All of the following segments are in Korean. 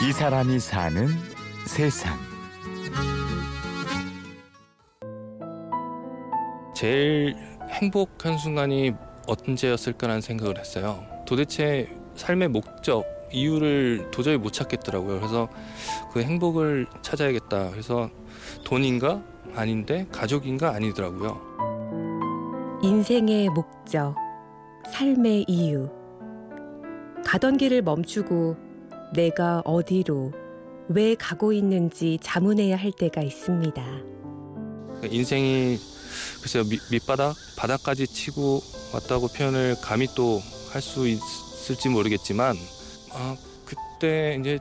이 사람이 사는 세상. 제일 행복한 순간이 언제였을까라는 생각을 했어요. 도대체 삶의 목적, 이유를 도저히 못 찾겠더라고요. 그래서 그 행복을 찾아야겠다. 그래서 돈인가? 아닌데 가족인가? 아니더라고요. 인생의 목적, 삶의 이유. 가던 길을 멈추고 내가 어디로, 왜 가고 있는지 자문해야 할 때가 있습니다. 인생이 글쎄요 밑, 밑바닥 바닥까지 치고 왔다고 표현을 감히 또 할 수 있을지 모르겠지만 아 그때 이제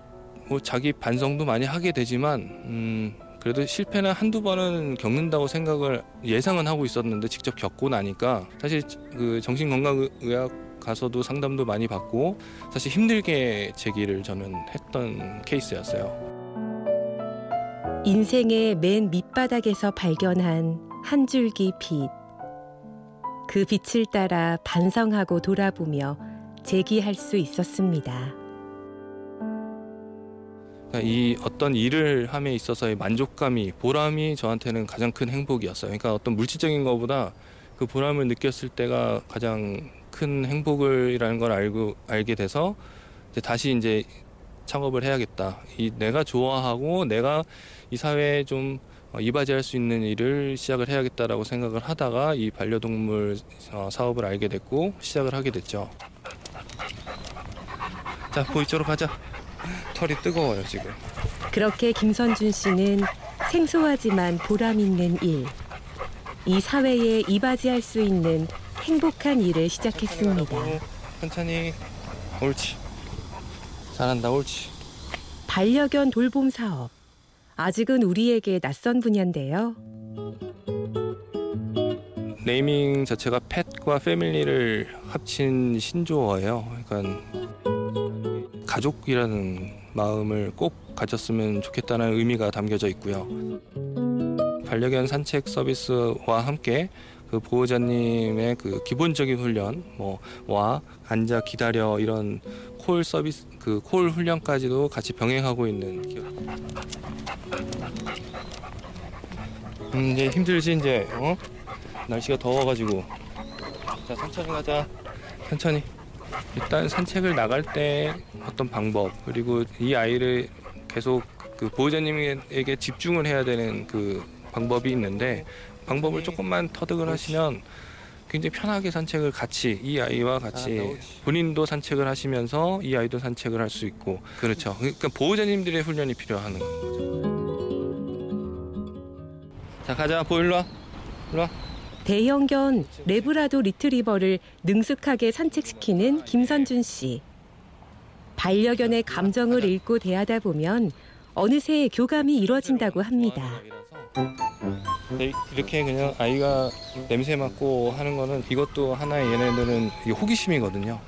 뭐 자기 반성도 많이 하게 되지만 음 그래도 실패는 한두 번은 겪는다고 생각을 예상은 하고 있었는데 직접 겪고 나니까 사실 그 정신건강의학 가서도 상담도 많이 받고 사실 힘들게 제기를 저는 했던 케이스였어요. 인생의 맨 밑바닥에서 발견한 한 줄기 빛. 그 빛을 따라 반성하고 돌아보며 재기할 수 있었습니다. 그러니까 이 어떤 일을 함에 있어서의 만족감이 보람이 저한테는 가장 큰 행복이었어요. 그러니까 어떤 물질적인 것보다 그 보람을 느꼈을 때가 가장 큰 행복을이라는 걸 알고 알게 돼서 이제 다시 이제 창업을 해야겠다. 이 내가 좋아하고 내가 이 사회에 좀 이바지할 수 있는 일을 시작을 해야겠다라고 생각을 하다가 이 반려동물 사업을 알게 됐고 시작을 하게 됐죠. 자, 보이쪽으로 가자. 털이 뜨거워요 지금. 그렇게 김선준 씨는 생소하지만 보람 있는 일, 이 사회에 이바지할 수 있는 행복한 일을 시작했습니다. 천천히, 옳지. 잘한다, 옳지. 반려견 돌봄 사업. 아직은 우리에게 낯선 분야인데요. 네이밍 자체가 펫과 패밀리를 합친 신조어예요. 그러니까 가족이라는 마음을 꼭 가졌으면 좋겠다는 의미가 담겨져 있고요. 반려견 산책 서비스와 함께 그 보호자님의 그 기본적인 훈련, 뭐와 앉아 기다려 이런 콜 서비스 그 콜 훈련까지도 같이 병행하고 있는. 음, 이제 힘들지 이제 어? 날씨가 더워가지고 자 천천히 가자 천천히 일단 산책을 나갈 때 어떤 방법 그리고 이 아이를 계속 그 보호자님에게 집중을 해야 되는 그 방법이 있는데 방법을 조금만 터득을 하시면 굉장히 편하게 산책을 같이 이 아이와 같이 본인도 산책을 하시면서 이 아이도 산책을 할 수 있고. 그렇죠. 그러니까 보호자님들의 훈련이 필요한 거죠. 자 가자. 보일로 와. 일로 와. 대형견 레브라도 리트리버를 능숙하게 산책시키는 김선준 씨. 반려견의 감정을 읽고 대하다 보면 어느새 교감이 이루어진다고 합니다. 네, 이렇게 그냥 아이가 냄새 맡고 하는 거는 이것도 하나의 얘네들은 호기심이거든요.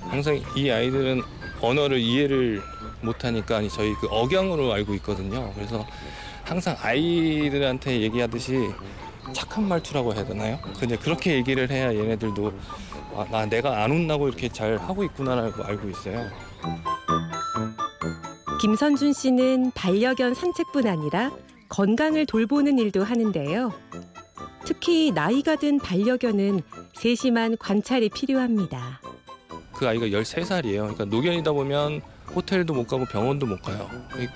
항상 이 아이들은 언어를 이해를 못하니까 저희 그 억양으로 알고 있거든요. 그래서 항상 아이들한테 얘기하듯이 착한 말투라고 해야 되나요? 근데 그렇게 얘기를 해야 얘네들도 아, 나 내가 안 혼나고 이렇게 잘 하고 있구나라고 알고 있어요. 김선준 씨는 반려견 산책뿐 아니라 건강을 돌보는 일도 하는데요. 특히 나이가 든 반려견은 세심한 관찰이 필요합니다. 그 아이가 13살이에요. 그러니까 노견이다 보면 호텔도 못 가고 병원도 못 가요.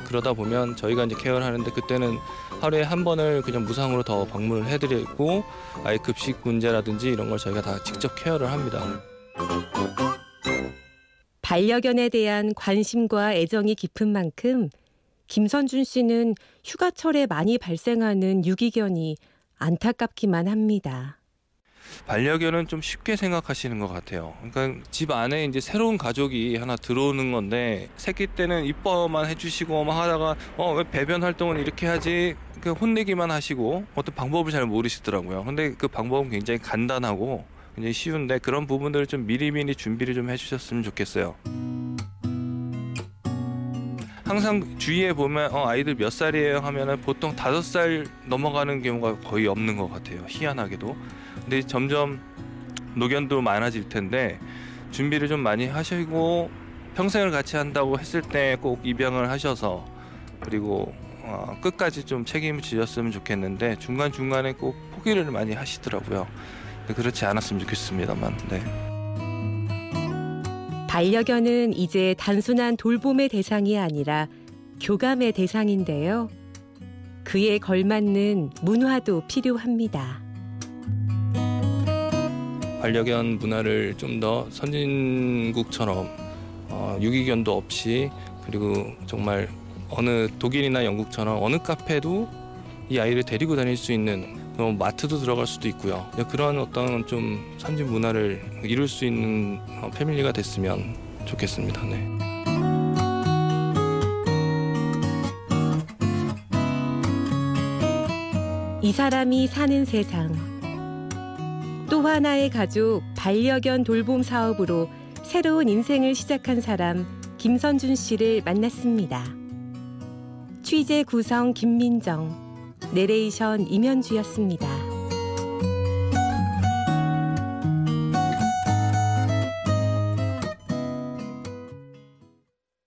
그러다 보면 저희가 이제 케어를 하는데 그때는 하루에 한 번을 그냥 무상으로 더 방문을 해드리고 아이 급식 문제라든지 이런 걸 저희가 다 직접 케어를 합니다. 반려견에 대한 관심과 애정이 깊은 만큼 김선준 씨는 휴가철에 많이 발생하는 유기견이 안타깝기만 합니다. 반려견은 좀 쉽게 생각하시는 것 같아요. 그러니까 집 안에 이제 새로운 가족이 하나 들어오는 건데 새끼 때는 이뻐만 해주시고 막 하다가 어 왜 배변 활동을 이렇게 하지 그 혼내기만 하시고 어떤 방법을 잘 모르시더라고요. 근데 그 방법은 굉장히 간단하고 굉장히 쉬운데 그런 부분들을 좀 미리미리 준비를 좀 해주셨으면 좋겠어요. 항상 주위에 보면 어, 아이들 몇 살이에요 하면은 보통 다섯 살 넘어가는 경우가 거의 없는 것 같아요. 희한하게도. 근데 점점 노견도 많아질 텐데 준비를 좀 많이 하시고 평생을 같이 한다고 했을 때 꼭 입양을 하셔서 그리고 어, 끝까지 좀 책임을 지셨으면 좋겠는데 중간 중간에 꼭 포기를 많이 하시더라고요. 그렇지 않았으면 좋겠습니다만. 네. 반려견은 이제 단순한 돌봄의 대상이 아니라 교감의 대상인데요. 그에 걸맞는 문화도 필요합니다. 반려견 문화를 좀 더 선진국처럼 어, 유기견도 없이 그리고 정말 어느 독일이나 영국처럼 어느 카페도 이 아이를 데리고 다닐 수 있는 그런 마트도 들어갈 수도 있고요. 그런 어떤 좀 선진 문화를 이룰 수 있는 어, 패밀리가 됐으면 좋겠습니다. 네. 이 사람이 사는 세상. 또 하나의 가족 반려견 돌봄 사업으로 새로운 인생을 시작한 사람 김선준 씨를 만났습니다. 취재 구성 김민정, 내레이션 임현주였습니다.